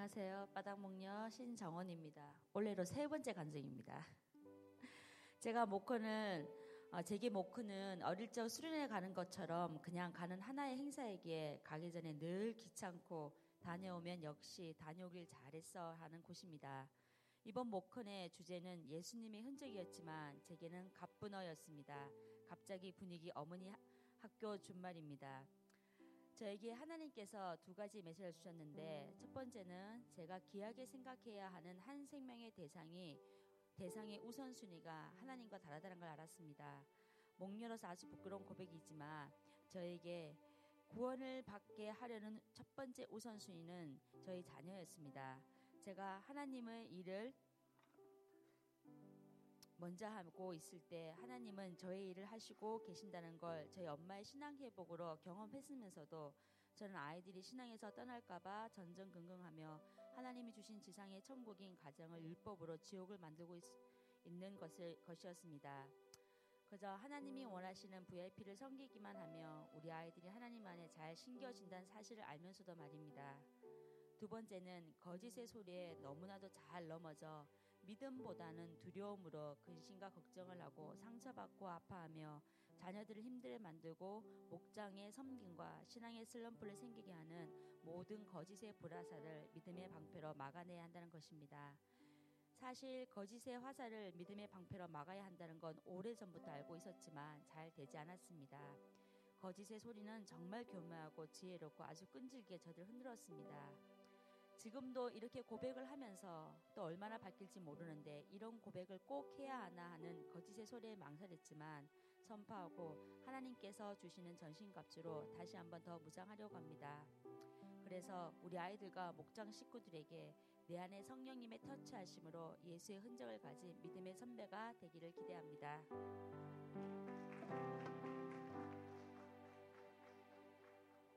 안녕하세요. 바닥목녀 신정원입니다. 올해로 세 번째 간증입니다. 제가 모크는 어, 제게 모크는 어릴 적 수련회 가는 것처럼 그냥 가는 하나의 행사에게 가기 전에 늘 귀찮고 다녀오면 역시 다녀오길 잘했어 하는 곳입니다. 이번 모컨의 주제는 예수님의 흔적이었지만 제게는 갑분어였습니다. 갑자기 분위기 어머니 학교 준말입니다. 저에게 하나님께서 두 가지 메시지를 주셨는데 첫 번째는 제가 귀하게 생각해야 하는 한 생명의 대상이 대상의 우선순위가 하나님과 다르다는 걸 알았습니다. 목렬어서 아주 부끄러운 고백이지만 저에게 구원을 받게 하려는 첫 번째 우선순위는 저희 자녀였습니다. 제가 하나님의 일을 먼저 하고 있을 때 하나님은 저의 일을 하시고 계신다는 걸 저희 엄마의 신앙 회복으로 경험했으면서도 저는 아이들이 신앙에서 떠날까봐 전전긍긍하며 하나님이 주신 지상의 천국인 가정을 율법으로 지옥을 만들고 있, 는 것을 것이었습니다. 그저 하나님이 원하시는 VIP를 섬기기만 하며 우리 아이들이 하나님 안에 잘 신겨진다는 사실을 알면서도 말입니다. 두 번째는 거짓의 소리에 너무나도 잘 넘어져 믿음보다는 두려움으로 근심과 걱정을 하고 상처받고 아파하며 자녀들을 힘들게 만들고 목장의 섬김과 신앙의 슬럼프를 생기게 하는 모든 거짓의 불화살을 믿음의 방패로 막아내야 한다는 것입니다. 사실 거짓의 화살을 믿음의 방패로 막아야 한다는 건 오래전부터 알고 있었지만 잘 되지 않았습니다. 거짓의 소리는 정말 교묘하고 지혜롭고 아주 끈질기게 저들 흔들었습니다. 지금도 이렇게 고백을 하면서 또 얼마나 바뀔지 모르는데 이런 고백을 꼭 해야 하나 하는 거짓의 소리에 망설였지만 선포하고 하나님께서 주시는 전신갑주로 다시 한번 더 무장하려고 합니다. 그래서 우리 아이들과 목장 식구들에게 내 안에 성령님의 터치하심으로 예수의 흔적을 가진 믿음의 선배가 되기를 기대합니다.